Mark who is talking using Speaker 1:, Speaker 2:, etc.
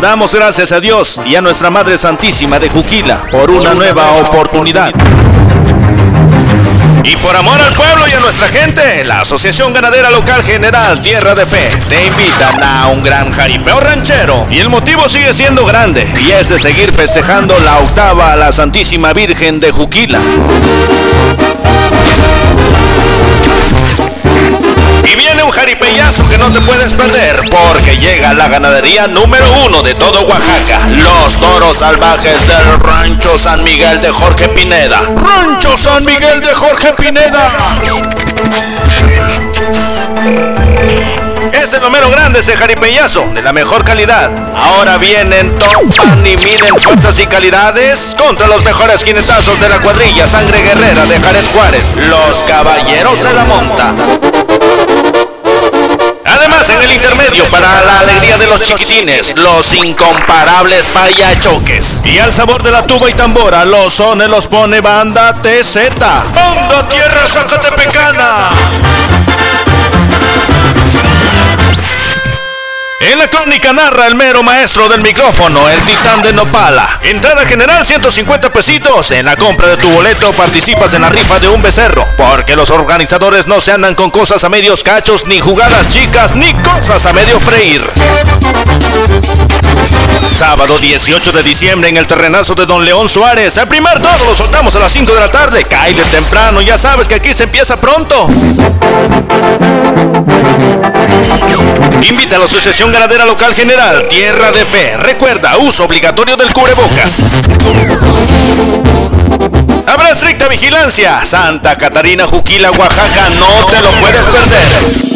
Speaker 1: Damos gracias a Dios y a nuestra Madre Santísima de Juquila por una nueva oportunidad. Y por amor al pueblo y a nuestra gente, la Asociación Ganadera Local General Tierra de Fe te invitan a un gran jaripeo ranchero. Y el motivo sigue siendo grande, y es de seguir festejando la octava a la Santísima Virgen de Juquila. Puedes perder porque llega la ganadería número uno de todo Oaxaca, los toros salvajes del Rancho San Miguel de Jorge Pineda. Rancho San Miguel de Jorge Pineda. Es lo menos grande ese jaripeyazo, de la mejor calidad. Ahora vienen, topan y miden fuerzas y calidades contra los mejores jinetazos de la cuadrilla Sangre Guerrera de Jared Juárez, los Caballeros de la Monta. En el intermedio, para la alegría de los chiquitines, los incomparables payachoques. Y al sabor de la tuba y tambora, los sones los pone banda TZ. ¡Banda Tierra Zacatepecana! En la crónica narra el mero maestro del micrófono, el titán de Nopala. Entrada general 150 pesitos. En la compra de tu boleto participas en la rifa de un becerro. Porque los organizadores no se andan con cosas a medios cachos, ni jugadas chicas, ni cosas a medio freír. Sábado 18 de diciembre en el terrenazo de Don León Suárez. El primer toro lo soltamos a las 5 de la tarde. Cae temprano, ya sabes que aquí se empieza pronto. Invita a la Asociación Ganadera Local General Tierra de Fe. Recuerda, uso obligatorio del cubrebocas. Habrá estricta vigilancia. Santa Catarina, Juquila, Oaxaca. No te lo puedes perder.